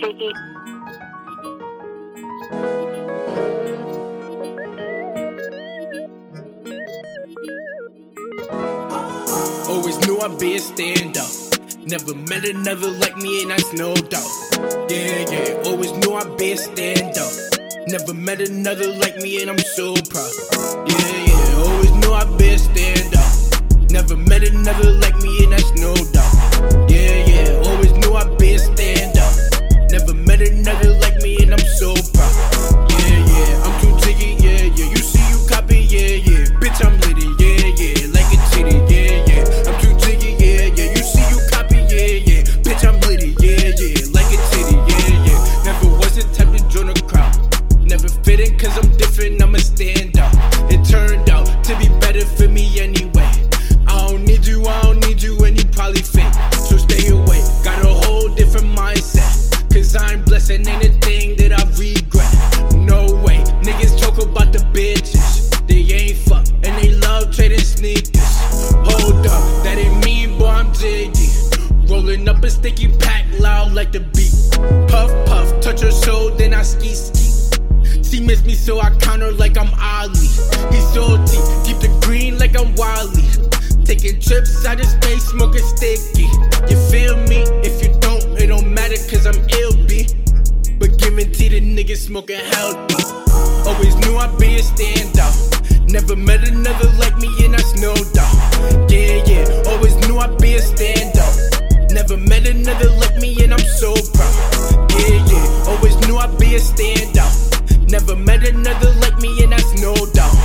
tricky. Always knew I'd be a stand up. Never met another like me, and that's no doubt. Yeah, yeah. Always knew I'd be a stand up. Never met another like me, and I'm so proud. Yeah, yeah. Always knew I'd be a stand up. Never met another like And ain't a thing that I regret. No way. Niggas talk about the bitches. They ain't fuck and they love trading sneakers. Hold up, that ain't me, boy, I'm jiggy. Rolling up a sticky pack loud like the beat. Puff, puff, touch her soul, then I ski ski. She miss me, so I counter like I'm Ali. He's salty, keep the green like I'm Wally. Taking trips out of space, smoking sticky. Healthy. Always knew I'd be a standout. Never met another like me, and that's no doubt. Yeah, yeah. Always knew I'd be a standout. Never met another like me, and I'm so proud. Yeah, yeah. Always knew I'd be a standout. Never met another like me, and that's no doubt.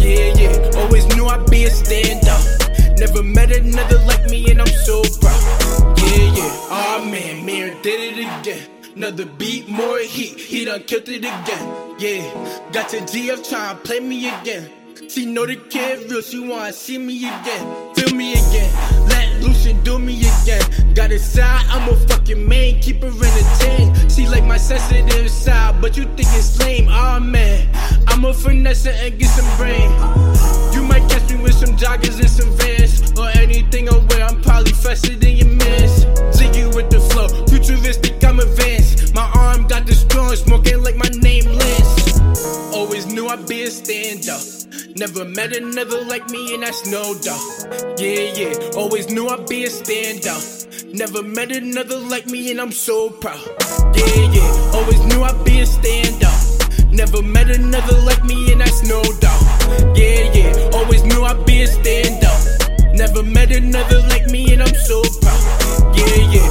Yeah, yeah. Always knew I'd be a standout. Never met another like me, and I'm so proud. Yeah, yeah. Oh man, Mer did it again. Another beat, more heat. He done killed it again. Yeah. Got your GF trying to play me again. She know the kid real, she wanna see me again. Feel me again. Let and do me again. Got a side, I'm a fucking man, keep her entertained. She like my sensitive side, but you think it's lame. Aw man, I'm a finesse and get some brain. You might catch me with some joggers and some vans. Or anything I wear, I'm probably faster than your mans. Knew I'd be a stand up. Never met another like me, and that's no doubt. Yeah, yeah. Always knew I'd be a standout. Never met another like me, and I'm so proud. Yeah, yeah. Always knew I'd be a standout. Never met another like me, and that's no doubt. Yeah, yeah. Always knew I'd be a standout. Never met another like me, and I'm so proud. Yeah, yeah,